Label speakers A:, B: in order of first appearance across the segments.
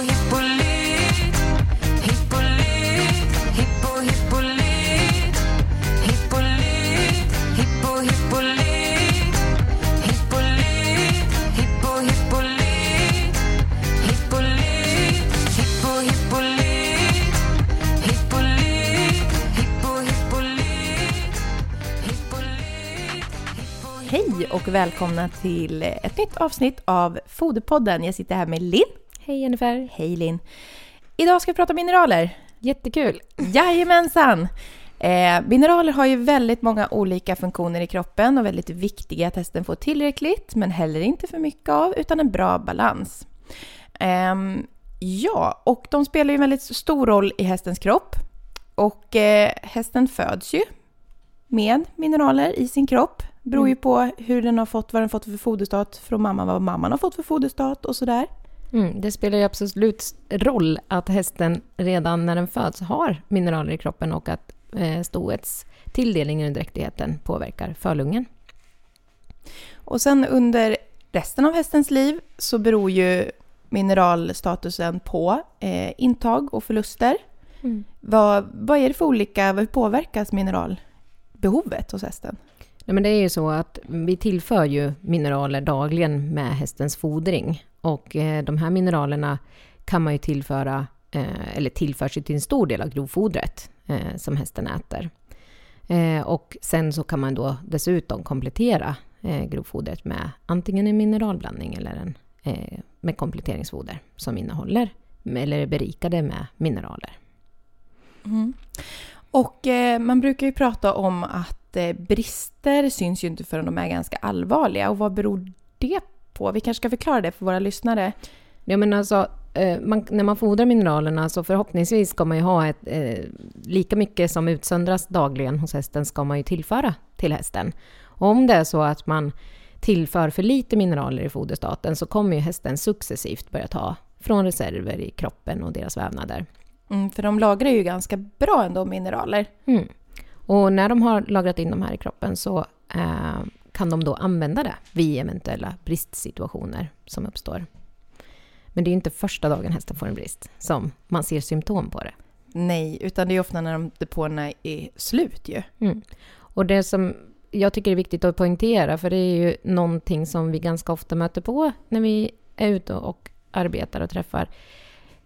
A: hippolyt Hippolyt, hippo hippolyt Hippolyt, hippo hippolyt Hippolyt, hippo hippolyt Hippolyt, hippo hippolyt Hippolyt, hippo hippolyt Hippolyt,
B: Hej och välkomna till ett nytt avsnitt av Foderpodden. Jag sitter här med Linn.
C: Hej Jennifer!
B: Hej Linn. Idag ska vi prata mineraler.
C: Jättekul!
B: Jajamensan! Eh, mineraler har ju väldigt många olika funktioner i kroppen och väldigt viktiga att hästen får tillräckligt, men heller inte för mycket av, utan en bra balans. Ehm, ja, och de spelar ju en väldigt stor roll i hästens kropp. Och eh, hästen föds ju med mineraler i sin kropp. Beror ju på hur den har fått, vad den fått för foderstat från mamma, vad mamman har fått för foderstat och sådär.
C: Mm, det spelar ju absolut roll att hästen redan när den föds har mineraler i kroppen och att eh, stoets tilldelning under dräktigheten påverkar förlungen.
B: Och sen under resten av hästens liv så beror ju mineralstatusen på eh, intag och förluster.
C: Mm.
B: Vad, vad är det för olika, hur påverkas mineralbehovet hos hästen?
C: Nej, men det är ju så att vi tillför ju mineraler dagligen med hästens fodring. Och eh, de här mineralerna kan man ju tillföra, eh, eller tillförs ju till en stor del av grovfodret eh, som hästen äter. Eh, och sen så kan man då dessutom komplettera eh, grovfodret med antingen en mineralblandning eller en, eh, med kompletteringsfoder som innehåller eller är berikade med mineraler. Mm.
B: Och eh, man brukar ju prata om att eh, brister syns ju inte förrän de är ganska allvarliga. Och vad beror det på? Vi kanske ska förklara det för våra lyssnare.
C: Ja, men alltså, eh, man, när man fodrar mineralerna så förhoppningsvis ska man ju ha ett, eh, lika mycket som utsöndras dagligen hos hästen ska man ju tillföra till hästen. Och om det är så att man tillför för lite mineraler i foderstaten så kommer ju hästen successivt börja ta från reserver i kroppen och deras vävnader.
B: Mm, för de lagrar ju ganska bra ändå mineraler.
C: Mm. Och när de har lagrat in de här i kroppen så eh, kan de då använda det vid eventuella bristsituationer som uppstår. Men det är ju inte första dagen hästen får en brist som man ser symptom på det.
B: Nej, utan det är ofta när de depåerna är slut ju.
C: Mm. Och det som jag tycker är viktigt att poängtera, för det är ju någonting som vi ganska ofta möter på när vi är ute och arbetar och träffar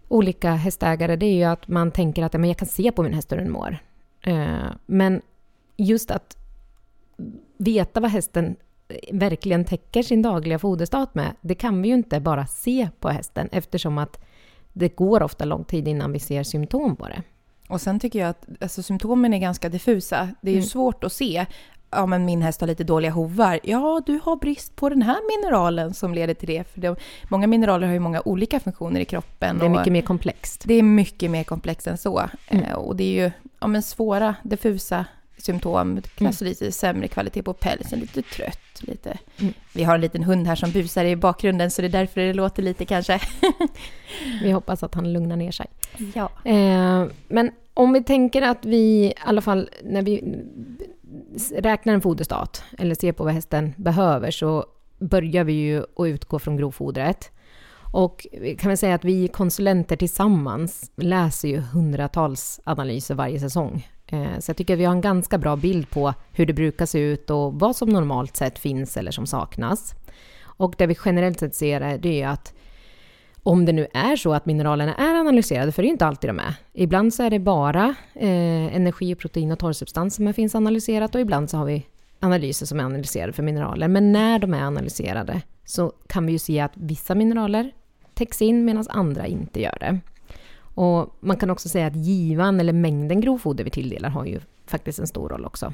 C: olika hästägare, det är ju att man tänker att ja, men jag kan se på min häst hur den mår. Eh, men just att veta vad hästen verkligen täcker sin dagliga foderstat med, det kan vi ju inte bara se på hästen eftersom att det går ofta lång tid innan vi ser symptom på det.
B: Och sen tycker jag att alltså, symptomen är ganska diffusa. Det är
C: Mm.
B: svårt att se. Ja, men min häst har lite dåliga hovar. Ja, du har brist på den här mineralen som leder till det. För det, många mineraler har ju många olika funktioner i kroppen.
C: Det är mycket mer komplext.
B: det är mycket mer komplext än så.
C: Mm.
B: Eh, och det är ju ja, men svåra, diffusa symptom. Kanske lite sämre kvalitet på pälsen, lite trött. Lite.
C: Mm.
B: Vi har en liten hund här som busar i bakgrunden, så det är därför det låter lite kanske.
C: Vi hoppas att han lugnar ner sig.
B: Ja.
C: Eh, men om vi tänker att vi i alla fall när vi räknar en foderstat eller ser på vad hästen behöver så börjar vi ju att utgå från grovfodret. Och vi kan man säga att vi konsulenter tillsammans läser ju hundratals analyser varje säsong. Eh, så jag tycker att vi har en ganska bra bild på hur det brukar se ut och vad som normalt sett finns eller som saknas. Och det vi generellt sett ser är det är att om det nu är så att mineralerna är analyserade, för det är ju inte alltid de är. Ibland så är det bara eh, energi, protein och torrsubstans som finns analyserat och ibland så har vi analyser som är analyserade för mineraler. Men när de är analyserade så kan vi ju se att vissa mineraler täcks in medan andra inte gör det. Och man kan också säga att givan eller mängden grovfoder vi tilldelar har ju faktiskt en stor roll också.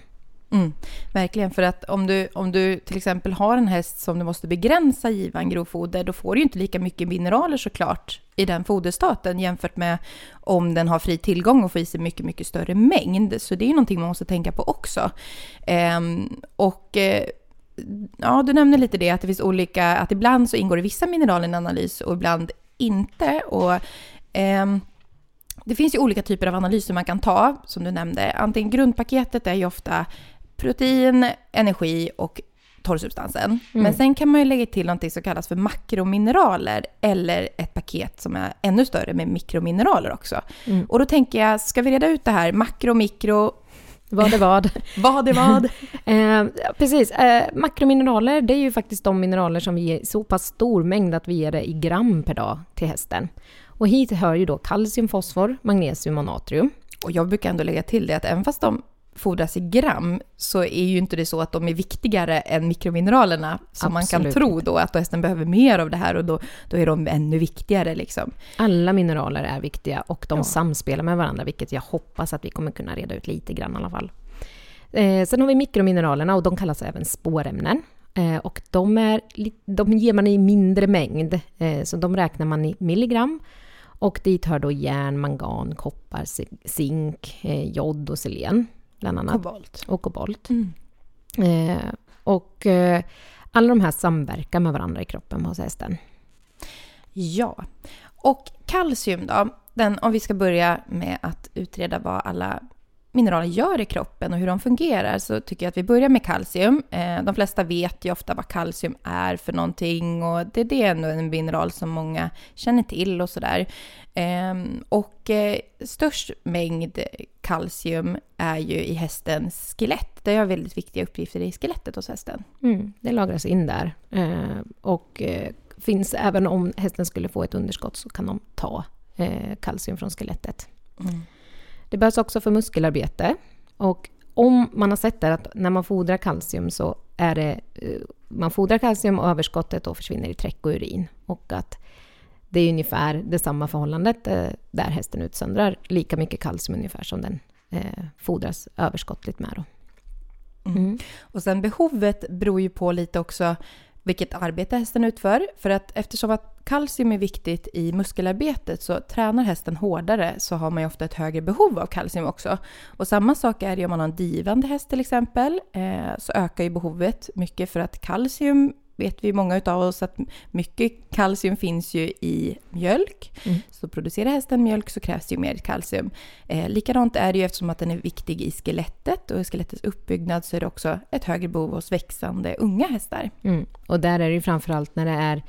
B: Mm, verkligen, för att om du, om du till exempel har en häst som du måste begränsa givan grovfoder, då får du ju inte lika mycket mineraler såklart i den foderstaten jämfört med om den har fri tillgång och får i sig mycket, mycket större mängd. Så det är ju någonting man måste tänka på också. Ehm, och eh, ja, du nämnde lite det, att det finns olika, att ibland så ingår det vissa mineraler i en analys och ibland inte. Och ehm, det finns ju olika typer av analyser man kan ta, som du nämnde. Antingen grundpaketet är ju ofta protein, energi och torrsubstansen. Men sen kan man ju lägga till någonting som kallas för makromineraler eller ett paket som är ännu större med mikromineraler också. Och då tänker jag, ska vi reda ut det här? Makro, mikro,
C: Vad är vad?
B: vad är vad?
C: Eh, precis. Eh, makromineraler, det är ju faktiskt de mineraler som vi ger i så pass stor mängd att vi ger det i gram per dag till hästen. Och hit hör ju då kalcium, fosfor, magnesium och natrium.
B: Och jag brukar ändå lägga till det att även fast de fodras i gram så är ju inte det så att de är viktigare än mikromineralerna som man kan
C: Absolut
B: tro då att hästen behöver mer av det här och då, då är de ännu viktigare liksom.
C: Alla mineraler är viktiga och de
B: Ja.
C: samspelar med varandra, vilket jag hoppas att vi kommer kunna reda ut lite grann i alla fall. Eh, sen har vi mikromineralerna och de kallas även spårämnen. Eh, och de, är, de ger man i mindre mängd, eh, så de räknar man i milligram. Och dit hör då järn, mangan, koppar, zi- zink, eh, jod och selen, bland annat.
B: Kobolt.
C: Och kobolt.
B: Mm.
C: Eh, och eh, alla de här samverkar med varandra i kroppen hos hästen.
B: Ja. Och kalcium då? Den, om vi ska börja med att utreda vad alla mineraler gör i kroppen och hur de fungerar så tycker jag att vi börjar med kalcium. Eh, de flesta vet ju ofta vad kalcium är för någonting och det, det är ändå en mineral som många känner till och sådär. Eh, och eh, störst mängd kalcium är ju i hästens skelett. Det har väldigt viktiga uppgifter i skelettet hos hästen.
C: Mm, det lagras in där. Eh, och eh, finns även om hästen skulle få ett underskott så kan de ta kalcium från skelettet. Det behövs också för muskelarbete. Och om man har sett där att när man fodrar kalcium så är det... eh, Man fodrar kalcium och överskottet då försvinner i träck och urin. Och att det är ungefär det samma förhållandet eh, där hästen utsöndrar lika mycket kalcium ungefär som den eh, fodras överskottligt med. Då. Mm.
B: Och sen behovet beror ju på lite också vilket arbete hästen utför. För att eftersom att kalcium är viktigt i muskelarbetet så tränar hästen hårdare så har man ju ofta ett högre behov av kalcium också. Och samma sak är det om man har en divande häst till exempel. Eh, så ökar ju behovet mycket för att kalcium vet vi många utav oss att mycket kalcium finns ju i mjölk.
C: Mm.
B: Så producerar hästen mjölk så krävs det ju mer kalcium. Eh, likadant är det ju eftersom att den är viktig i skelettet och i skelettets uppbyggnad så är det också ett högre behov hos växande unga hästar.
C: Mm. Och där är det ju framförallt när det är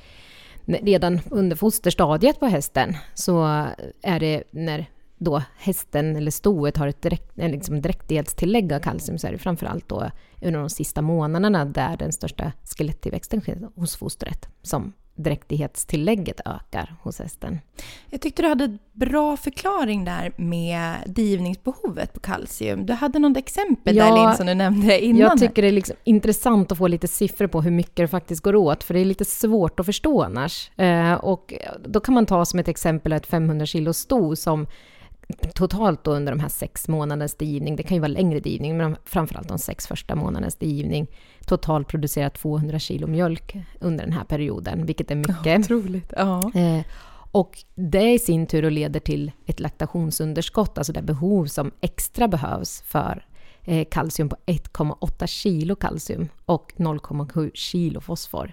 C: redan under fosterstadiet på hästen så är det när då hästen eller stoet har ett direkt, liksom dräktighetstillägg av kalcium så är det framförallt då under de sista månaderna där den största skelettillväxten sker hos fostret som dräktighetstillägget ökar hos hästen.
B: Jag tyckte du hade ett bra förklaring där med divningsbehovet på kalcium. Du hade något exempel
C: Ja,
B: där Linn som du nämnde innan.
C: Jag tycker det är liksom intressant att få lite siffror på hur mycket det faktiskt går åt, för det är lite svårt att förstå annars. Eh, och då kan man ta som ett exempel ett 500 kilo sto som totalt då under de här sex månadernas divning, det kan ju vara längre divning, men framförallt de sex första månadernas divning, totalt producerar 200 kilo mjölk under den här perioden, vilket är mycket.
B: Otroligt. Ja.
C: Eh, och det i sin tur leder till ett laktationsunderskott, alltså det behov som extra behövs för eh, kalcium på 1,8 kilo kalcium och 0,7 kilo fosfor.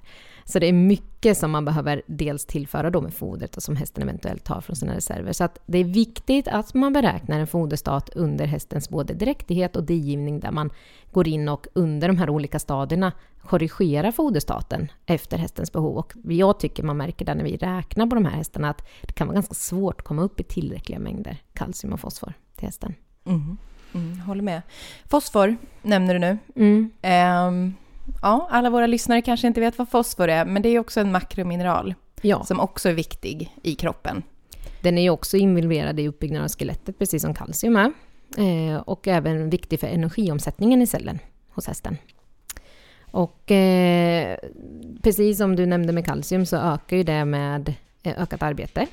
C: Så det är mycket som man behöver dels tillföra då med fodret och som hästen eventuellt tar från sina reserver. Så att det är viktigt att man beräknar en foderstat under hästens både dräktighet och digivning där man går in och under de här olika stadierna korrigerar foderstaten efter hästens behov. Och jag tycker man märker det när vi räknar på de här hästarna att det kan vara ganska svårt att komma upp i tillräckliga mängder kalcium och fosfor till hästen.
B: Mm. Mm, håller med. Fosfor nämner du nu.
C: Mm.
B: Ehm, ja, alla våra lyssnare kanske inte vet vad fosfor är, men det är också en makromineral
C: Ja,
B: som också är viktig i kroppen.
C: den är ju också involverad i uppbyggnaden av skelettet, precis som kalcium är. Eh, och även viktig för energiomsättningen i cellen hos hästen. Och eh, precis som du nämnde med kalcium så ökar ju det med eh, ökat arbete.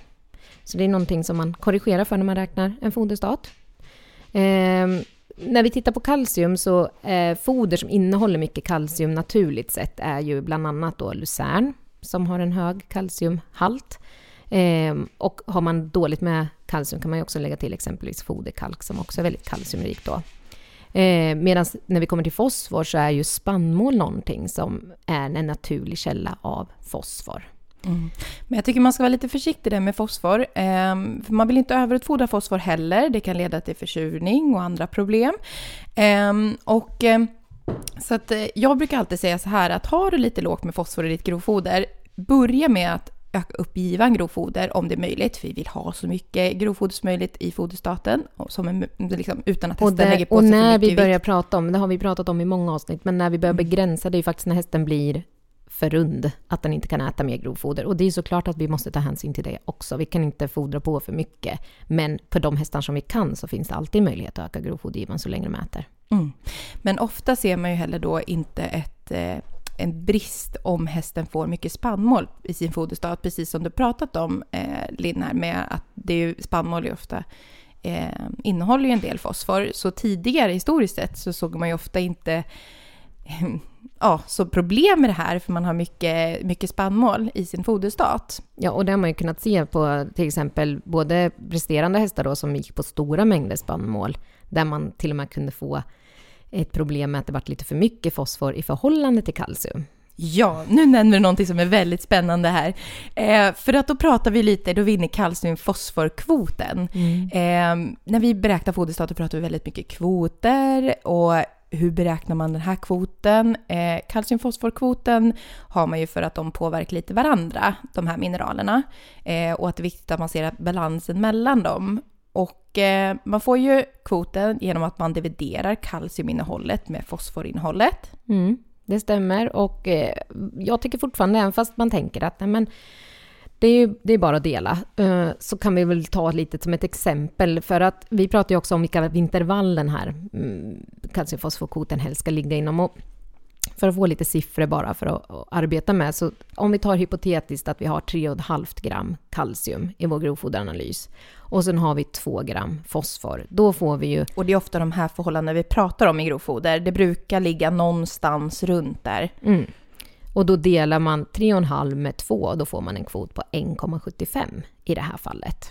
C: Så det är någonting som man korrigerar för när man räknar en foderstat. När vi tittar på kalcium så eh, foder som innehåller mycket kalcium naturligt sett är ju bland annat då lucern som har en hög kalciumhalt. Eh, och har man dåligt med kalcium kan man ju också lägga till exempelvis foderkalk som också är väldigt kalciumrikt då. Eh, Medan när vi kommer till fosfor så är ju spannmål någonting som är en naturlig källa av fosfor.
B: Men jag tycker man ska vara lite försiktig där med fosfor. ehm, för man vill inte överutfodra fosfor heller. Det kan leda till försurning och andra problem. Ehm, och ehm, Så att, eh, jag brukar alltid säga så här att har du lite lågt med fosfor i ditt grovfoder, börja med att öka upp givan grovfoder om det är möjligt. För vi vill ha så mycket grovfoder som möjligt i foderstaten och som är, liksom, utan att
C: Och,
B: hästen lägger
C: där,
B: på
C: och
B: sig för
C: när vi börjar
B: vikt.
C: prata om, det har vi pratat om i många avsnitt, men när vi börjar
B: Mm.
C: begränsa, det är ju faktiskt när hästen blir för rund, att den inte kan äta mer grovfoder. Och det är såklart att vi måste ta hänsyn till det också. Vi kan inte fodra på för mycket. Men för de hästar som vi kan så finns det alltid möjlighet att öka grovfodergivan så länge de äter.
B: Mm. Men ofta ser man ju heller då inte ett, eh, en brist om hästen får mycket spannmål i sin foderstat, precis som du pratat om eh, Linn här med att det är ju, spannmål är ju ofta eh, innehåller ju en del fosfor. Så tidigare historiskt sett så såg man ju ofta inte ja, så problem med det här för man har mycket, mycket spannmål i sin foderstat.
C: Ja, och det har man ju kunnat se på till exempel både resterande hästar då som gick på stora mängder spannmål, där man till och med kunde få ett problem med att det varit lite för mycket fosfor i förhållande till kalcium.
B: Ja, nu nämner du någonting som är väldigt spännande här. Eh, för att då pratar vi lite, då vinner kalcium-fosforkvoten. Eh, när vi beräknar foderstat pratar vi väldigt mycket kvoter och hur beräknar man den här kvoten? Eh, kalciumfosforkvoten har man ju för att de påverkar lite varandra, de här mineralerna. Eh, och att det är viktigt att man ser att balansen mellan dem. Och eh, man får ju kvoten genom att man dividerar kalciuminnehållet med fosforinnehållet.
C: Mm, det stämmer och eh, jag tycker fortfarande, även fast man tänker att nej, men, det är, ju, det är bara att dela, eh, så kan vi väl ta lite som ett exempel. För att vi pratar ju också om vilka intervall den här mm, kalciumfosforkvoten helst ska ligga inom. Och för att få lite siffror bara för att, att arbeta med, så om vi tar hypotetiskt att vi har 3,5 gram kalcium i vår grovfoderanalys och sen har vi 2 gram fosfor, då får vi ju
B: Och det är ofta de här förhållandena vi pratar om i grovfoder. Det brukar ligga någonstans runt där.
C: Mm. Och då delar man 3,5 med 2 och då får man en kvot på 1,75 i det här fallet.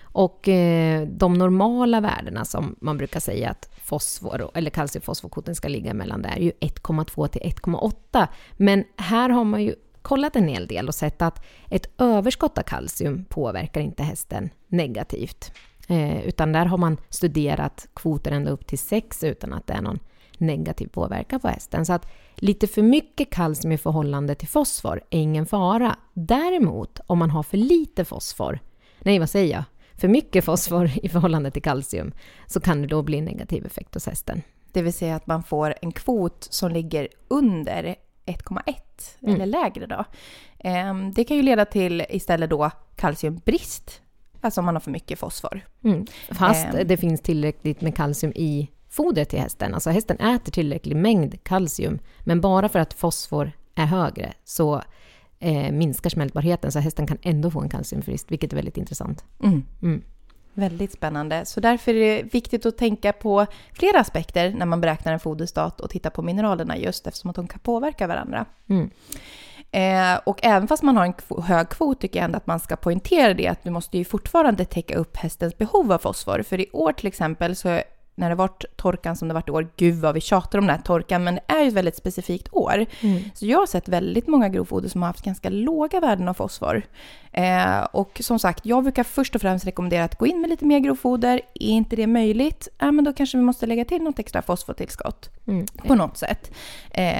C: Och eh, de normala värdena som man brukar säga att fosfor, eller kalciumfosforkvoten ska ligga mellan det är ju 1,2 till 1,8. Men här har man ju kollat en hel del och sett att ett överskott av kalcium påverkar inte hästen negativt. Eh, utan där har man studerat kvoter ända upp till 6 utan att det är någon negativ påverkan på hästen. Så att lite för mycket kalcium i förhållande till fosfor är ingen fara. Däremot om man har för lite fosfor, nej vad säger jag, för mycket fosfor i förhållande till kalcium, så kan det då bli en negativ effekt hos hästen.
B: Det vill säga att man får en kvot som ligger under 1,1
C: Mm.
B: eller lägre då. Ehm, Det kan ju leda till istället då kalciumbrist, alltså om man har för mycket fosfor.
C: Mm. Fast
B: Ehm.
C: det finns tillräckligt med kalcium i fodret till hästen. Alltså hästen äter tillräcklig mängd kalcium, men bara för att fosfor är högre så eh, minskar smältbarheten, så hästen kan ändå få en kalciumbrist, vilket är väldigt intressant. Mm.
B: Väldigt spännande. Så därför är det viktigt att tänka på flera aspekter när man beräknar en foderstat och titta på mineralerna just eftersom att de kan påverka varandra.
C: Mm.
B: Eh, och även fast man har en hög kvot tycker jag ändå att man ska poängtera det att du måste ju fortfarande täcka upp hästens behov av fosfor. För i år till exempel så när det varit torkan som det varit i år, gud vad vi tjatar om den här torkan, men det är ju ett väldigt specifikt år.
C: Mm.
B: Så jag har sett väldigt många grovfoder som har haft ganska låga värden av fosfor. Eh, och som sagt, jag brukar först och främst rekommendera att gå in med lite mer grovfoder. Är inte det möjligt, ja, men då kanske vi måste lägga till något extra fosfortillskott
C: Mm.
B: på något sätt. Eh,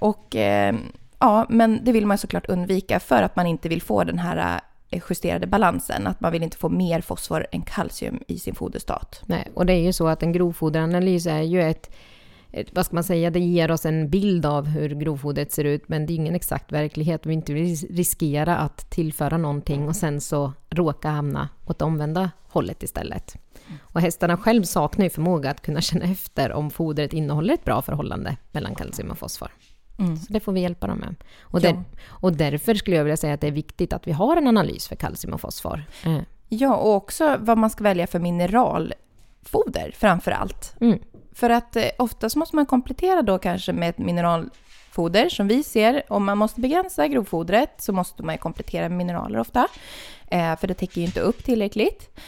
B: och eh, ja, men det vill man såklart undvika för att man inte vill få den här eh, Eh, justerade balansen. Att man vill inte få mer fosfor än kalcium i sin foderstat.
C: Nej, och det är ju så att en grovfoderanalys är ju ett, vad ska man säga, det ger oss en bild av hur grovfodret ser ut, men det är ingen exakt verklighet. Vi inte vill riskera att tillföra någonting och sen så råka hamna åt det omvända hållet istället. Och hästarna själv saknar ju förmåga att kunna känna efter om fodret innehåller ett bra förhållande mellan kalcium och fosfor.
B: Mm.
C: Så det får vi hjälpa dem med. Och,
B: Ja.
C: där, och därför skulle jag vilja säga att det är viktigt att vi har en analys för kalcium och fosfor. Eh,
B: Ja, och också vad man ska välja för mineralfoder framför allt.
C: Mm.
B: För att eh, ofta så måste man komplettera då kanske med ett mineralfoder som vi ser. Om man måste begränsa grovfodret så måste man ju komplettera med mineraler ofta. Eh, för det täcker ju inte upp tillräckligt.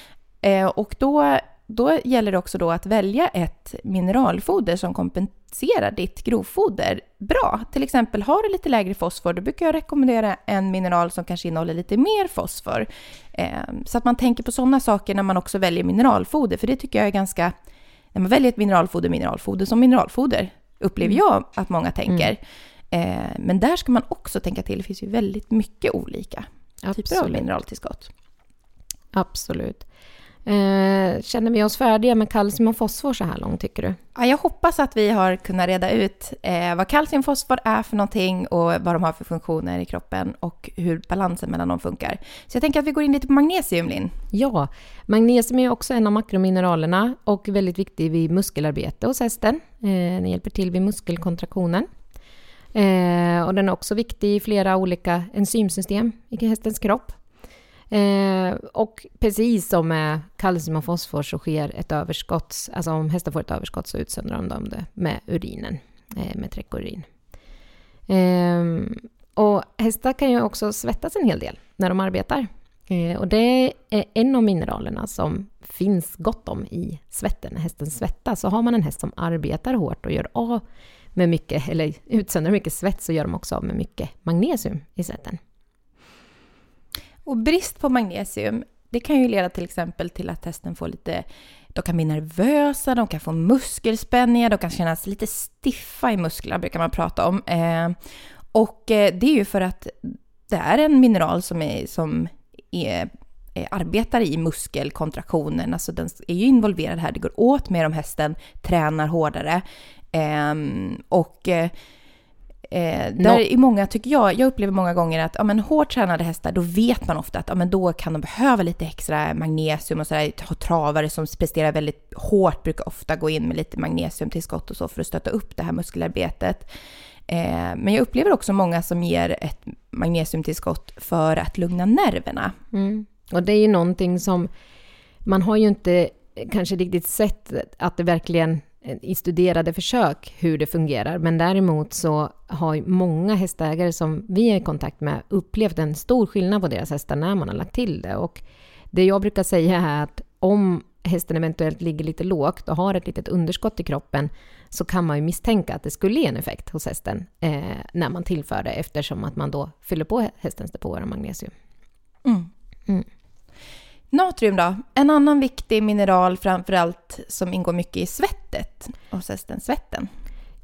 B: Eh, och då, då gäller det också då att välja ett mineralfoder som kompenserar ditt grovfoder bra. Till exempel har du lite lägre fosfor, då brukar jag rekommendera en mineral som kanske innehåller lite mer fosfor. Eh, så att man tänker på sådana saker när man också väljer mineralfoder, för det tycker jag är ganska... När man väljer ett mineralfoder, mineralfoder som mineralfoder, upplever jag att många tänker. Eh, men där ska man också tänka till. Det finns ju väldigt mycket olika typer av
C: Absolut.
B: mineraltillskott.
C: Absolut. Eh, känner vi oss färdiga med kalcium och fosfor så här långt, tycker du?
B: Ja, jag hoppas att vi har kunnat reda ut eh, vad kalcium och fosfor är för någonting och vad de har för funktioner i kroppen och hur balansen mellan dem funkar. Så jag tänker att vi går in lite på magnesium, Linn.
C: Ja, magnesium är också en av makromineralerna och väldigt viktig vid muskelarbete hos hästen. Eh, den hjälper till vid muskelkontraktionen. Eh, och den är också viktig i flera olika enzymsystem i hästens kropp. Eh, och precis som med kalcium och fosfor så sker ett överskott, alltså om hästar får ett överskott så utsöndrar de det med urinen, eh, med träckurin. Eh, och hästar kan ju också svettas en hel del när de arbetar. Eh, och det är en av mineralerna som finns gott om i svetten, när hästen svettas. Så har man en häst som arbetar hårt och gör av med mycket, eller utsöndrar mycket svett, så gör de också av med mycket magnesium i svetten.
B: Och brist på magnesium, det kan ju leda till exempel till att hästen får lite, de kan bli nervösa, de kan få muskelspänningar, de kan kännas lite stiffa i musklerna, brukar man prata om. Eh, och eh, det är ju för att det är en mineral som, är, som är, är, arbetar i muskelkontraktionen, alltså den är ju involverad här, det går åt mer om hästen tränar hårdare. Ehm, eh, och eh, där
C: Nå-
B: är många, tycker jag, jag upplever många gånger att ja, men hårt tränade hästar, då vet man ofta att ja, men då kan de behöva lite extra magnesium och sådär. Travare som presterar väldigt hårt brukar ofta gå in med lite magnesiumtillskott och så för att stötta upp det här muskelarbetet. Eh, men jag upplever också många som ger ett magnesiumtillskott för att lugna nerverna.
C: Mm. Och det är ju någonting som man har ju inte kanske riktigt sett att det verkligen i studerade försök hur det fungerar. Men däremot så har många hästägare som vi är i kontakt med upplevt en stor skillnad på deras hästar när man har lagt till det. Och det jag brukar säga är att om hästen eventuellt ligger lite lågt och har ett litet underskott i kroppen så kan man ju misstänka att det skulle ge en effekt hos hästen eh, när man tillför det eftersom att man då fyller på hästens depåer av magnesium. Mm.
B: Natrium då? En annan viktig mineral framförallt som ingår mycket i svettet hos hästen, svetten.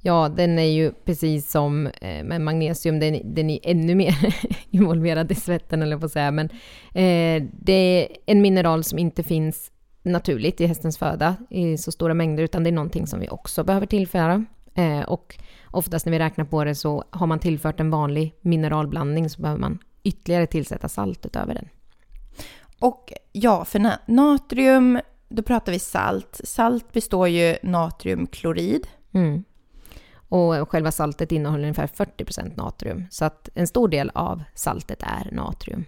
C: Ja, den är ju precis som eh, med magnesium, den, den är ännu mer involverad i svetten, eller på att säga. Men eh, det är en mineral som inte finns naturligt i hästens föda i så stora mängder, utan det är någonting som vi också behöver tillföra. Eh, och oftast när vi räknar på det så har man tillfört en vanlig mineralblandning så behöver man ytterligare tillsätta salt utöver den.
B: Och ja, för natrium, då pratar vi salt. Salt består ju natriumklorid.
C: Mm. Och själva saltet innehåller ungefär 40% natrium, så att en stor del av saltet är natrium.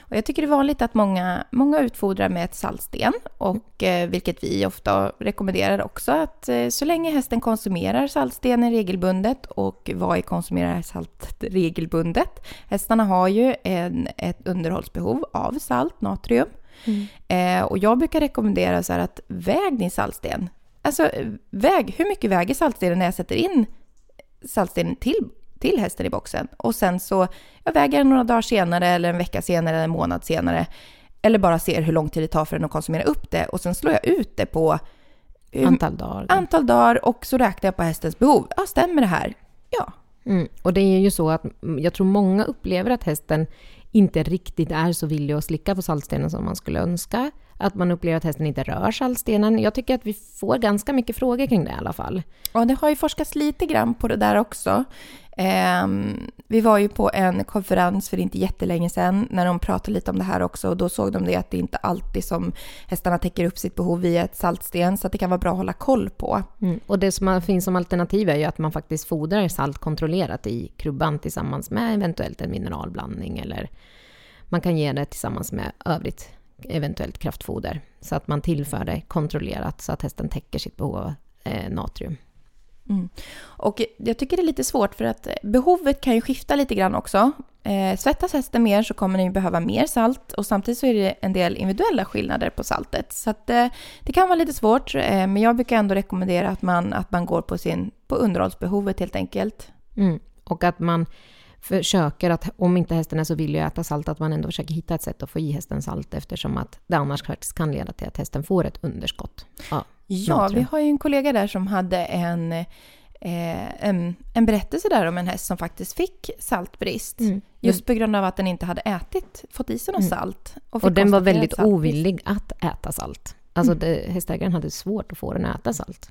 B: Och jag tycker det är vanligt att många, många utfodrar med ett saltsten, och, eh, vilket vi ofta rekommenderar också. Att eh, så länge hästen konsumerar saltstenen regelbundet, och vad är konsumerar salt regelbundet? Hästarna har ju en, ett underhållsbehov av salt, natrium. Eh, och jag brukar rekommendera så här att väg din saltsten. Alltså väg, hur mycket väger saltstenen när jag sätter in saltstenen till, till hästen i boxen? Och sen så jag väger några dagar senare eller en vecka senare eller en månad senare. Eller bara ser hur lång tid det tar för den att konsumera upp det och sen slår jag ut det på
C: Antal dagar.
B: antal dagar och så räknar jag på hästens behov. Ja, stämmer det här? Ja.
C: Mm. Och det är ju så att jag tror många upplever att hästen inte riktigt är så villig att slicka på saltstenen som man skulle önska. Att man upplever att hästen inte rör saltstenen. Jag tycker att vi får ganska mycket frågor kring det i alla fall.
B: Ja, det har ju forskats lite grann på det där också. Ehm, vi var ju på en konferens för inte jättelänge sedan när de pratade lite om det här också och då såg de det att det inte alltid som hästarna täcker upp sitt behov via ett saltsten så att det kan vara bra att hålla koll på.
C: Mm. Och det som finns som alternativ är ju att man faktiskt fodrar salt kontrollerat i krubban tillsammans med eventuellt en mineralblandning eller man kan ge det tillsammans med övrigt eventuellt kraftfoder. Så att man tillför det kontrollerat så att hästen täcker sitt behov av eh, natrium.
B: Och jag tycker det är lite svårt för att behovet kan ju skifta lite grann också. Eh, svettas hästen mer så kommer den ju behöva mer salt och samtidigt så är det en del individuella skillnader på saltet. Så att, eh, det kan vara lite svårt, eh, men jag brukar ändå rekommendera att man, att man går på, sin, på underhållsbehovet helt enkelt.
C: Mm. Och att man försöker att, om inte hästen är så villig att äta salt, att man ändå försöker hitta ett sätt att få i hästen salt eftersom att det annars faktiskt kan leda till att hästen får ett underskott. Ja,
B: Ja, vi har ju en kollega där som hade en, eh, en, en berättelse där om en häst som faktiskt fick saltbrist.
C: Mm.
B: Just på grund av att den inte hade ätit, fått i sig något salt. fick
C: Och den var väldigt
B: saltbrist.
C: ovillig att äta salt. Alltså det, hästägaren hade svårt att få den att äta salt.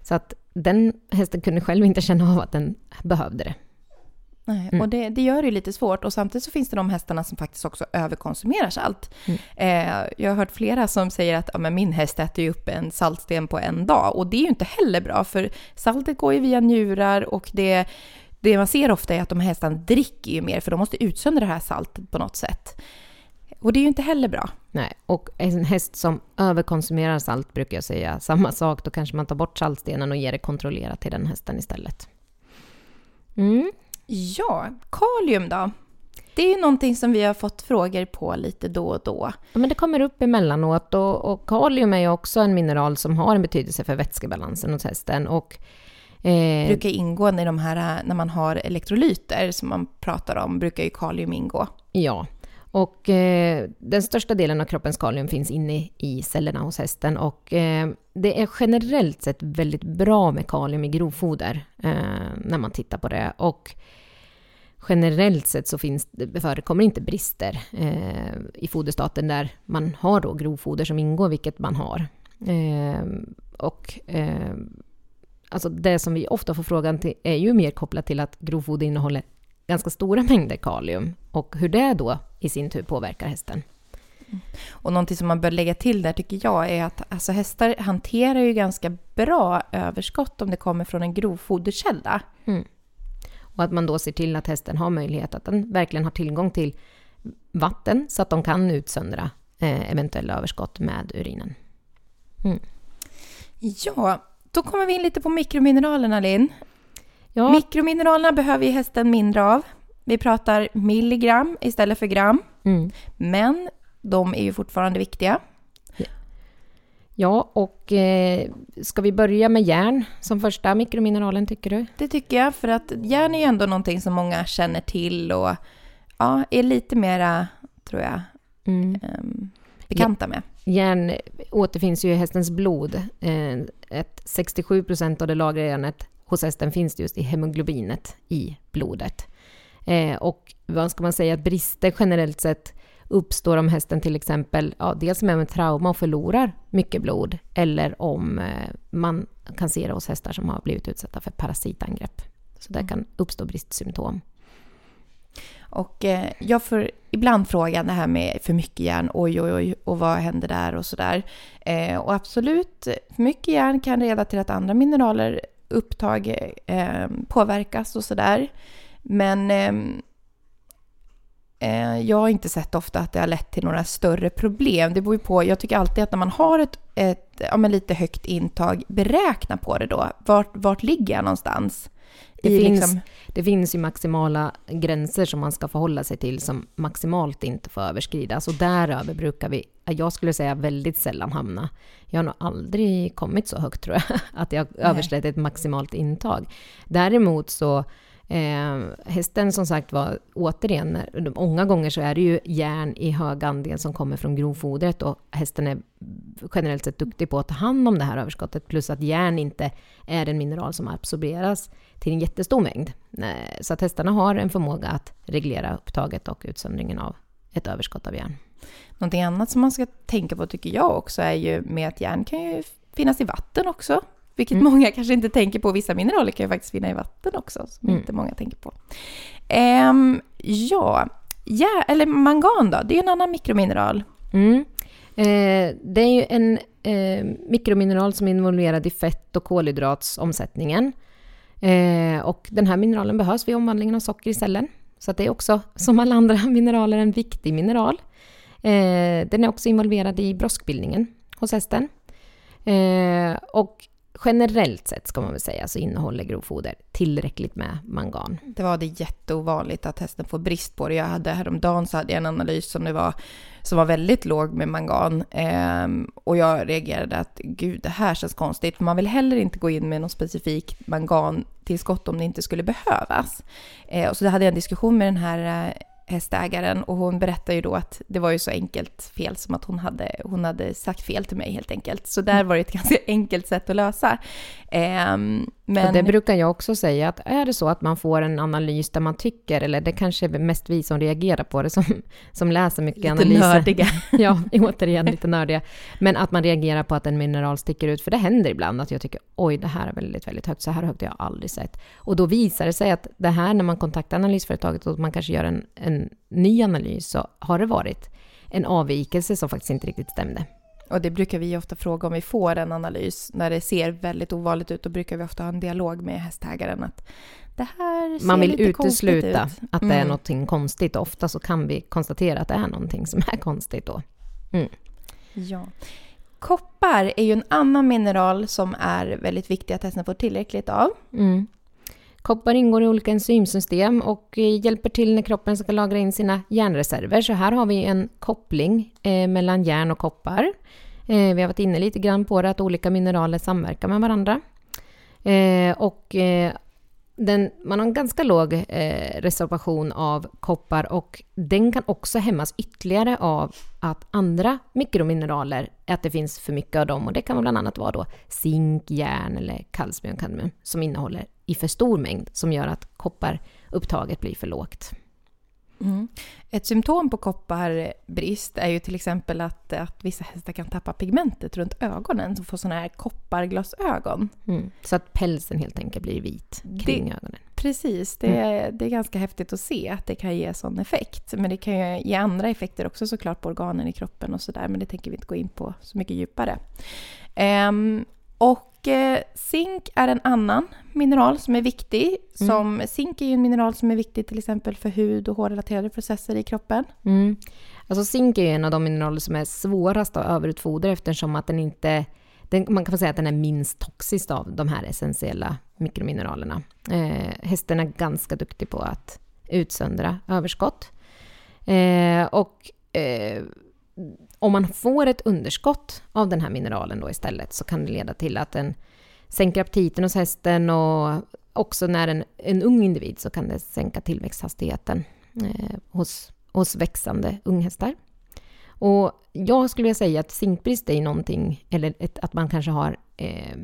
C: Så att den hästen kunde själv inte känna av att den behövde det.
B: Nej,
C: Mm.
B: och det, det gör det ju lite svårt. Och samtidigt så finns det de hästarna som faktiskt också överkonsumerar salt.
C: Mm.
B: Eh, jag har hört flera som säger att ja, men min häst äter ju upp en saltsten på en dag. Och det är ju inte heller bra, för saltet går ju via njurar och det, det man ser ofta är att de här hästarna dricker ju mer, för de måste utsöndra det här saltet på något sätt. Och det är ju inte heller bra.
C: Nej, och en häst som överkonsumerar salt brukar jag säga samma sak. Då kanske man tar bort saltstenen och ger det kontrollerat till den hästen istället. Mm.
B: Ja, kalium då? Det är ju någonting som vi har fått frågor på lite då och då.
C: Ja, men det kommer upp emellanåt och, och kalium är ju också en mineral som har en betydelse för vätskebalansen hos hästen. Och, eh,
B: brukar ingå i de här, när man har elektrolyter som man pratar om, brukar ju kalium ingå.
C: Ja, och eh, den största delen av kroppens kalium finns inne i cellerna hos hästen och eh, det är generellt sett väldigt bra med kalium i grovfoder eh, när man tittar på det. Och generellt sett så finns förekommer inte brister eh, i foderstaten där man har då grovfoder som ingår, vilket man har. Eh, och eh, alltså det som vi ofta får frågan till är ju mer kopplat till att grovfoder innehåller ganska stora mängder kalium och hur det då i sin tur påverkar hästen.
B: Och någonting som man bör lägga till där tycker jag är att alltså hästar hanterar ju ganska bra överskott om det kommer från en grovfoderkälla.
C: Och att man då ser till att hästen har möjlighet att den verkligen har tillgång till vatten så att de kan utsöndra eh, eventuella överskott med urinen.
B: Ja, då kommer vi in lite på mikromineralerna Linn.
C: Ja,
B: Mikromineralerna behöver ju hästen mindre av. Vi pratar milligram istället för gram,
C: mm.
B: men de är ju fortfarande viktiga.
C: Ja och eh, ska vi börja med järn som första mikromineralen tycker du?
B: Det tycker jag, för att järn är ju ändå någonting som många känner till och ja, är lite mera, tror jag,
C: Mm.
B: ehm, bekanta med.
C: Järn återfinns ju i hästens blod. Eh, ett 67 procent av det lagrade järnet hos hästen finns just i hemoglobinet i blodet. Eh, och vad ska man säga, att brister generellt sett uppstår om hästen till exempel, ja, dels med en trauma och förlorar mycket blod, eller om eh, man kan se det hos hästar som har blivit utsatta för parasitangrepp. Så där kan uppstå bristsymptom.
B: Och eh, jag får ibland frågan det här med för mycket järn, oj oj oj, och vad händer där och sådär. Eh, och absolut, för mycket järn kan leda till att andra mineraler upptag eh, påverkas och sådär. Men ehm, eh, jag har inte sett ofta att det har lett till några större problem. Det beror ju på, jag tycker alltid att när man har ett, ett ja, lite högt intag, beräkna på det då. Vart, vart ligger jag någonstans?
C: Det
B: I
C: finns,
B: liksom-
C: det finns ju maximala gränser som man ska förhålla sig till som maximalt inte får överskridas. Och däröver brukar vi, jag skulle säga väldigt sällan hamna. Jag har nog aldrig kommit så högt tror jag, att jag överskridit ett maximalt intag. Däremot så Eh, hästen som sagt var, återigen, när- många gånger så är det ju järn i hög andel som kommer från grovfodret och hästen är generellt sett duktig på att ta hand om det här överskottet. Plus att järn inte är en mineral som absorberas till en jättestor mängd. Eh, så att hästarna har en förmåga att reglera upptaget och utsöndringen av ett överskott av järn.
B: Någonting annat som man ska tänka på tycker jag också är ju med att järn kan ju finnas i vatten också. Vilket
C: Mm.
B: många kanske inte tänker på. Vissa mineraler kan ju faktiskt finnas i vatten också, som
C: Mm.
B: inte många tänker på. Ehm, ja, ja, eller mangan då? Det är ju en annan mikromineral.
C: Mm. Eh, det är ju en eh, mikromineral som är involverad i fett och kolhydratsomsättningen. Eh, och den här mineralen behövs vid omvandlingen av socker i cellen. Så att det är också, som alla andra mineraler, en viktig mineral. Eh, den är också involverad i broskbildningen hos hästen. Eh, och generellt sett ska man väl säga så innehåller grovfoder tillräckligt med mangan.
B: Det var det jätteovanligt att hästen får brist på det. Jag hade häromdagen så hade jag en analys som, det var, som var väldigt låg med mangan. Ehm, och jag reagerade att gud, det här känns konstigt. För man vill heller inte gå in med någon specifik mangantillskott om det inte skulle behövas. Ehm, och så hade jag en diskussion med den här eh, hästägaren och hon berättade ju då att det var ju så enkelt fel som att hon hade, hon hade sagt fel till mig helt enkelt. Så där var det ett ganska enkelt sätt att lösa. Ehm, Men
C: Och det brukar jag också säga, att är det så att man får en analys där man tycker, eller det kanske är mest vi som reagerar på det, som, som läser mycket
B: lite
C: analyser.
B: nördiga.
C: ja, återigen lite nördiga. Men att man reagerar på att en mineral sticker ut, för det händer ibland att jag tycker oj, det här är väldigt, väldigt högt, så här högt har jag aldrig sett. Och då visar det sig att det här när man kontaktar analysföretaget och man kanske gör en, en ny analys, så har det varit en avvikelse som faktiskt inte riktigt stämde.
B: Och det brukar vi ofta fråga om vi får en analys. När det ser väldigt ovanligt ut, då brukar vi ofta ha en dialog med hästägaren att det här ser
C: Man vill
B: lite
C: utesluta
B: ut.
C: att det är
B: Mm.
C: någonting konstigt. Ofta så kan vi konstatera att det är någonting som är konstigt då.
B: Ja. Koppar är ju en annan mineral som är väldigt viktig att hästen får tillräckligt av.
C: Mm. Koppar ingår i olika enzymsystem och eh, hjälper till när kroppen ska lagra in sina järnreserver. Så här har vi en koppling eh, mellan järn och koppar. Eh, vi har varit inne lite grann på det, att olika mineraler samverkar med varandra. Eh, och eh, den, man har en ganska låg eh, reservation av koppar och den kan också hämmas ytterligare av att andra mikromineraler, att det finns för mycket av dem och det kan bland annat vara då zink, järn eller kalcium, kadmium som innehåller i för stor mängd som gör att kopparupptaget blir för lågt.
B: Mm. Ett symptom på kopparbrist är ju till exempel att, att vissa hästar kan tappa pigmentet runt ögonen och få sådana här kopparglasögon.
C: Mm. Så att pälsen helt enkelt blir vit kring ögonen.
B: Precis, det, är- det är ganska häftigt att se att det kan ge sån effekt. Men det kan ju ge andra effekter också såklart på organen i kroppen och sådär. Men det tänker vi inte gå in på så mycket djupare. Ehm, och eh, zink är en annan mineral som är viktig. Som, Zink är ju en mineral som är viktig till exempel för hud och hårrelaterade processer i kroppen.
C: Mm. Alltså zink är ju en av de mineraler som är svårast att överutfodra eftersom att den inte... Den, man kan säga att den är minst toxisk av de här essentiella mikromineralerna. Eh, hästen är ganska duktig på att utsöndra överskott. Eh, och eh, om man får ett underskott av den här mineralen då istället så kan det leda till att den sänker aptiten hos hästen och också när en, en ung individ så kan det sänka tillväxthastigheten eh, hos, hos växande unghästar. Och jag skulle vilja säga att zinkbrist är någonting, eller ett, att man kanske har eh,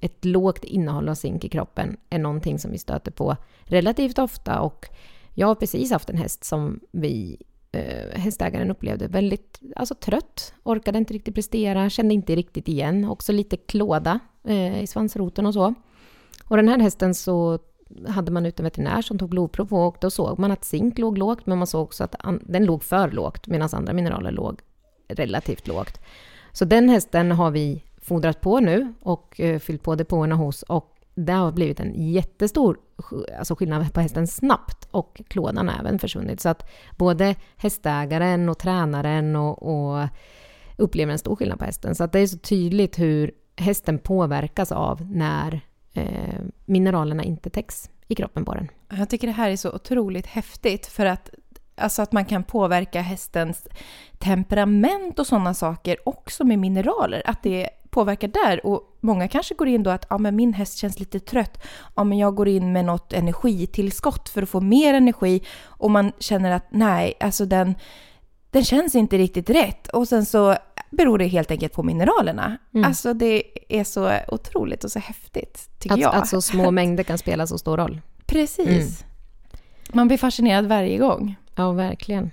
C: ett lågt innehåll av zink i kroppen, är någonting som vi stöter på relativt ofta. Och jag har precis haft en häst som vi, eh, hästägaren upplevde väldigt alltså, trött, orkade inte riktigt prestera, kände inte riktigt igen, också lite klåda eh, i svansroten och så. Och den här hästen så hade man ut en veterinär som tog blodprov på och då såg man att zink låg lågt, men man såg också att den låg för lågt, medan andra mineraler låg relativt lågt. Så den hästen har vi fodrat på nu och eh, fyllt på depåerna hos och det har blivit en jättestor alltså skillnad på hästen snabbt och klådan har även försvunnit. Så att både hästägaren och tränaren och, och upplever en stor skillnad på hästen. Så att det är så tydligt hur hästen påverkas av när eh, mineralerna inte täcks i kroppen på den.
B: Jag tycker det här är så otroligt häftigt för att, alltså att man kan påverka hästens temperament och sådana saker också med mineraler. Att det påverkar där. Och många kanske går in då att ja, men min häst känns lite trött. Ja, men jag går in med något energitillskott för att få mer energi. Och man känner att nej, alltså den, den känns inte riktigt rätt. Och sen så beror det helt enkelt på mineralerna.
C: Mm.
B: Alltså det är så otroligt och så häftigt, tycker
C: Att,
B: jag.
C: att så små mängder kan spela så stor roll.
B: Precis. Man blir fascinerad varje gång.
C: Ja, verkligen.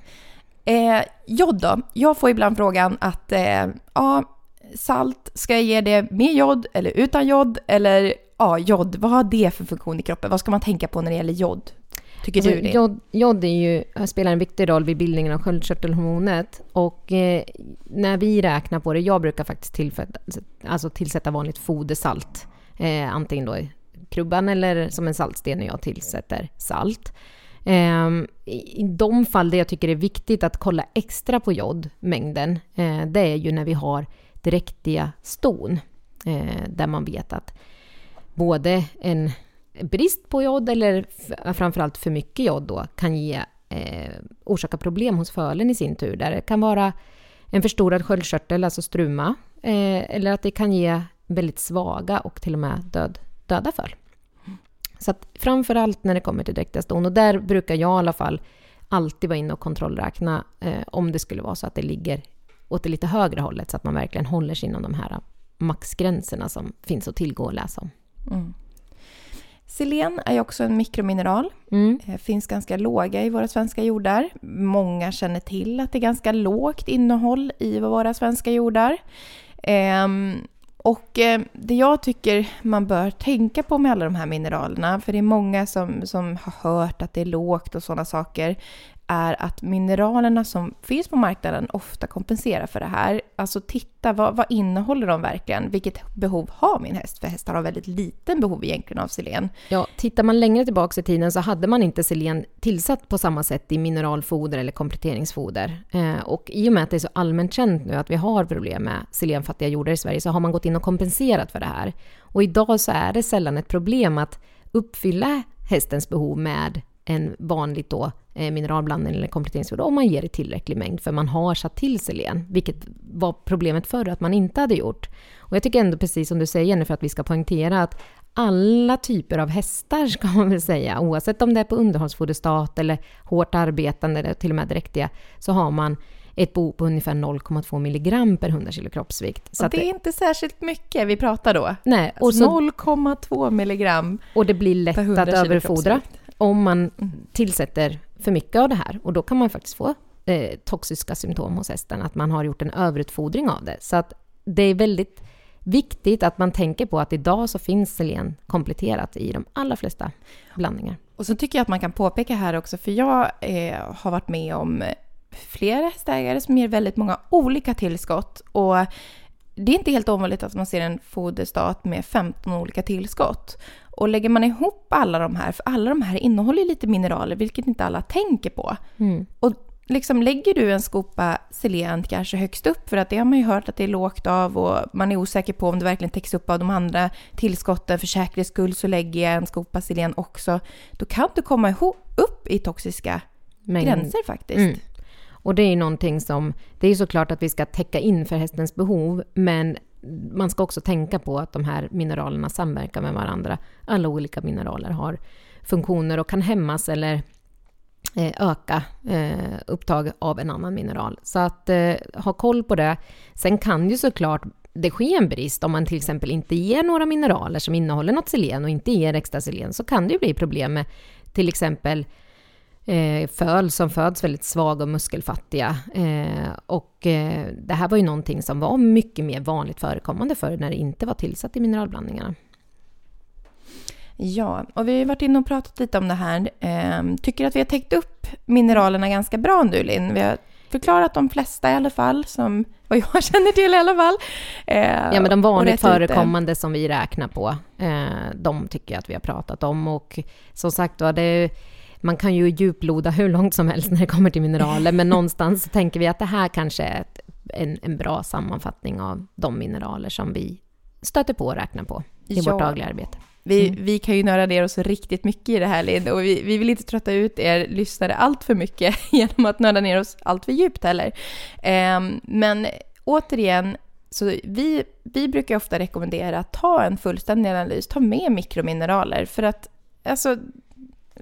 B: Eh, jod då? Jag får ibland frågan att eh, ja, salt, ska jag ge det med jod eller utan jod? Eller ja, jod, vad har det för funktion i kroppen? Vad ska man tänka på när det gäller jod? Tycker
C: Alltså,
B: du det?
C: jod, jod är ju, spelar en viktig roll vid bildningen av sköldkörtelhormonet. Och eh, när vi räknar på det, jag brukar faktiskt alltså tillsätta vanligt fodersalt. Eh, antingen då i krubban eller som en saltsten när jag tillsätter salt. Eh, I i de fall där jag tycker det är viktigt att kolla extra på jodmängden, eh, det är ju när vi har dräktiga ston. Eh, där man vet att både en brist på jod eller framförallt för mycket jod då kan ge, eh, orsaka problem hos fölen i sin tur. Där det kan vara en förstorad sköldkörtel, alltså struma, eh, eller att det kan ge väldigt svaga och till och med död, döda föl. Så att framförallt när det kommer till dräktiga ston, och där brukar jag i alla fall alltid vara inne och kontrollräkna eh, om det skulle vara så att det ligger åt det lite högre hållet, så att man verkligen håller sig inom de här maxgränserna som finns att tillgå och läsa om.
B: Mm. Selen är också en mikromineral.
C: Mm.
B: Eh, finns ganska låga i våra svenska jordar. Många känner till att det är ganska lågt innehåll i våra svenska jordar. Ehm, och eh, det jag tycker man bör tänka på med alla de här mineralerna, för det är många som, som har hört att det är lågt och sådana saker, är att mineralerna som finns på marknaden ofta kompenserar för det här. Alltså titta, vad, vad innehåller de verkligen? Vilket behov har min häst? För hästar har väldigt liten behov egentligen av selen.
C: Ja, tittar man längre tillbaka i tiden så hade man inte selen tillsatt på samma sätt i mineralfoder eller kompletteringsfoder. Eh, och i och med att det är så allmänt känt nu att vi har problem med selenfattiga jordar i Sverige så har man gått in och kompenserat för det här. Och idag så är det sällan ett problem att uppfylla hästens behov med en vanligt då mineralblandning eller kompletteringsfoder om man ger i tillräcklig mängd för man har satt till selen, vilket var problemet förr att man inte hade gjort. Och jag tycker ändå precis som du säger nu för att vi ska poängtera att alla typer av hästar ska man väl säga, oavsett om det är på underhållsfoderstat eller hårt arbetande eller till och med dräktiga, så har man ett behov på ungefär 0,2 milligram per 100 kilo kroppsvikt. Så
B: och det är inte särskilt mycket vi pratar då.
C: nej, och,
B: Alltså
C: så,
B: 0,2 milligram
C: och det blir lätt
B: per 100
C: att överfodra. om man tillsätter för mycket av det här. Och då kan man faktiskt få eh, toxiska symptom hos hästen, att man har gjort en överutfodring av det. Så att det är väldigt viktigt att man tänker på att idag så finns selen kompletterat i de allra flesta blandningar.
B: Och så tycker jag att man kan påpeka här också, för jag eh, har varit med om flera hästägare som ger väldigt många olika tillskott. Och det är inte helt ovanligt att man ser en foderstat med 15 olika tillskott. Och lägger man ihop alla de här, för alla de här innehåller lite mineraler, vilket inte alla tänker på.
C: Mm.
B: Och liksom lägger du en skopa selen kanske högst upp, för att det har man ju hört att det är lågt av och man är osäker på om det verkligen täcks upp av de andra tillskotten. För säkerhets skull så lägger jag en skopa selen också. Då kan du komma ihop, upp i toxiska
C: Men-
B: gränser faktiskt.
C: Mm. Och det är ju någonting som, det är ju såklart att vi ska täcka in för hästens behov, men man ska också tänka på att de här mineralerna samverkar med varandra. Alla olika mineraler har funktioner och kan hämmas eller eh, öka eh, upptag av en annan mineral. Så att eh, ha koll på det. Sen kan ju såklart det ske en brist om man till exempel inte ger några mineraler som innehåller något selen och inte ger extra selen så kan det ju bli problem med till exempel eh, föl som föds väldigt svaga och muskelfattiga. Eh, och eh, det här var ju någonting som var mycket mer vanligt förekommande förr när det inte var tillsatt i mineralblandningarna.
B: Ja, och vi har ju varit inne och pratat lite om det här. Ehm, tycker att vi har täckt upp mineralerna ganska bra nu, Linn. Vi har förklarat de flesta i alla fall, som vad jag känner till i alla fall. Ehm,
C: Ja, men de vanligt förekommande som vi räknar på, eh, de tycker jag att vi har pratat om. Och som sagt var, det man kan ju djuploda hur långt som helst när det kommer till mineraler, men någonstans så tänker vi att det här kanske är ett, en, en bra sammanfattning av de mineraler som vi stöter på och räknar på i
B: Ja.
C: vårt dagliga arbete.
B: Vi,
C: Mm.
B: vi kan ju nörda ner oss riktigt mycket i det här, Linn, och vi, vi vill inte trötta ut er lyssnare allt för mycket genom att nörda ner oss allt för djupt heller. Ehm, men återigen, så vi, vi brukar ofta rekommendera att ta en fullständig analys, ta med mikromineraler, för att alltså,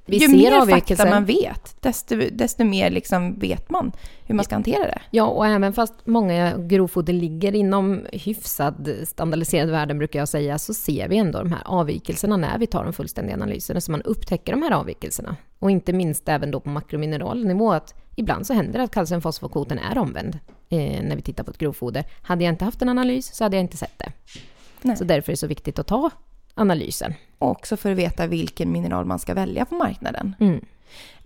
C: Vi
B: ju mer fakta man vet, desto, desto mer liksom vet man hur man ska hantera det.
C: Ja, och även fast många grovfoder ligger inom hyfsad standardiserad värden brukar jag säga, så ser vi ändå de här avvikelserna när vi tar de fullständiga analyserna, så man upptäcker de här avvikelserna. Och inte minst även då på makromineralnivå, att ibland så händer det att kalciumfosforkvoten är omvänd eh, när vi tittar på ett grovfoder. Hade jag inte haft en analys så hade jag inte sett det.
B: Nej.
C: Så därför är det så viktigt att ta analysen.
B: Och också för att veta vilken mineral man ska välja på marknaden.
C: Mm.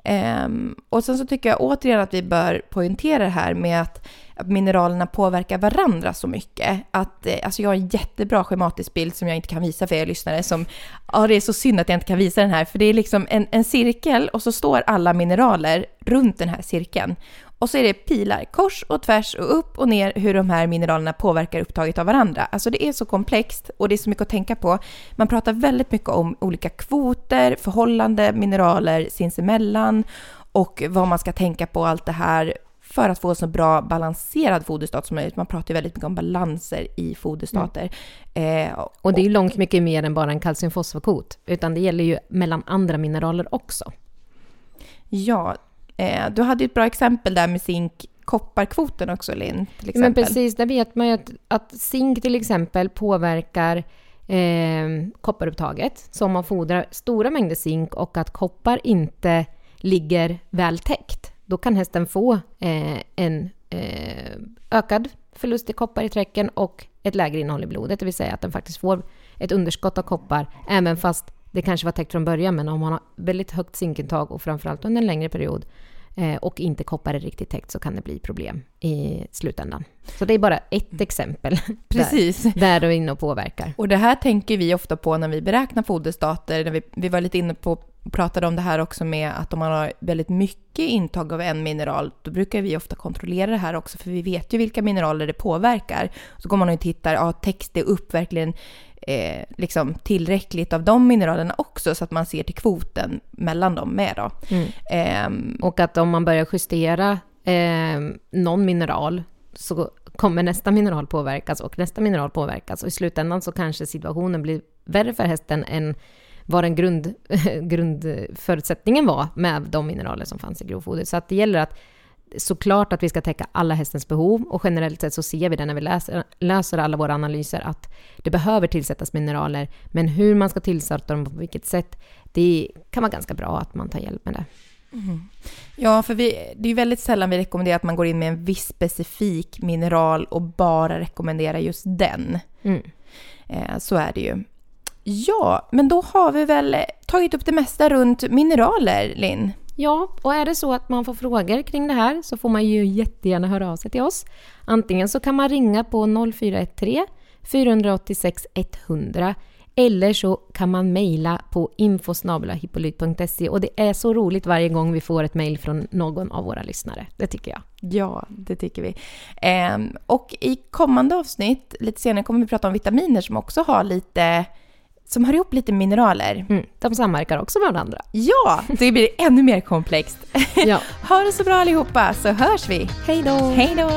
B: Ehm, och sen så tycker jag återigen att vi bör poängtera det här med att, att mineralerna påverkar varandra så mycket. Att, eh, alltså jag har en jättebra schematisk bild som jag inte kan visa för er lyssnare. Som, ja, det är så synd att jag inte kan visa den här, för det är liksom en, en cirkel och så står alla mineraler runt den här cirkeln. Och så är det pilar kors och tvärs och upp och ner hur de här mineralerna påverkar upptaget av varandra. Alltså det är så komplext och det är så mycket att tänka på. Man pratar väldigt mycket om olika kvoter, förhållande, mineraler sinsemellan och vad man ska tänka på allt det här för att få en så bra balanserad foderstat som möjligt. Man pratar ju väldigt mycket om balanser i foderstater. Eh,
C: Och det är ju långt mycket mer än bara en kalciumfosforkvot, utan det gäller ju mellan andra mineraler också.
B: Ja, eh, du hade ju ett bra exempel där med zink kopparkvoten också Linn,
C: Men precis, där vet man ju att, att zink till exempel påverkar eh, kopparupptaget. Så om man fodrar stora mängder zink och att koppar inte ligger väl täckt, då kan hästen få eh, en eh, ökad förlust i koppar i träcken och ett lägre innehåll i blodet, det vill säga att den faktiskt får ett underskott av koppar, även fast det kanske var täckt från början, men om man har väldigt högt zinkintag och framförallt under en längre period eh, och inte koppar är riktigt täckt så kan det bli problem i slutändan. Så det är bara ett exempel
B: Precis.
C: Där, där du är inne och påverkar.
B: Och det här tänker vi ofta på när vi beräknar foderstater. När vi, vi var lite inne på pratade om det här också med att om man har väldigt mycket intag av en mineral, då brukar vi ofta kontrollera det här också, för vi vet ju vilka mineraler det påverkar. Så går man och tittar, ja, täcks det upp verkligen eh, liksom tillräckligt av de mineralerna också, så att man ser till kvoten mellan dem med då.
C: Mm.
B: Ehm,
C: Och att om man börjar justera eh, någon mineral så kommer nästa mineral påverkas och nästa mineral påverkas. Och i slutändan så kanske situationen blir värre för hästen än vad den grund, grundförutsättningen var med de mineraler som fanns i grovfoder. Så att det gäller att såklart att vi ska täcka alla hästens behov och generellt sett så ser vi det när vi läser, läser alla våra analyser att det behöver tillsättas mineraler, men hur man ska tillsätta dem och på vilket sätt, det kan vara ganska bra att man tar hjälp med det.
B: Ja, för vi, det är väldigt sällan vi rekommenderar att man går in med en viss specifik mineral och bara rekommenderar just den.
C: Mm.
B: Eh, så är det ju. Ja, men då har vi väl tagit upp det mesta runt mineraler, Linn?
C: Ja, och är det så att man får frågor kring det här så får man ju jättegärna höra av sig till oss. Antingen så kan man ringa på 0413 486 100 eller så kan man mejla på infosnabelahippolyt.se och det är så roligt varje gång vi får ett mejl från någon av våra lyssnare. Det tycker jag.
B: Ja, det tycker vi. Ehm, och i kommande avsnitt, lite senare, kommer vi prata om vitaminer som också har lite, som hör ihop lite mineraler.
C: Mm, de samverkar också med varandra.
B: Ja, det blir ännu mer komplext.
C: Ja.
B: ha det så bra allihopa, så hörs vi.
C: Hej då!
B: Hej då!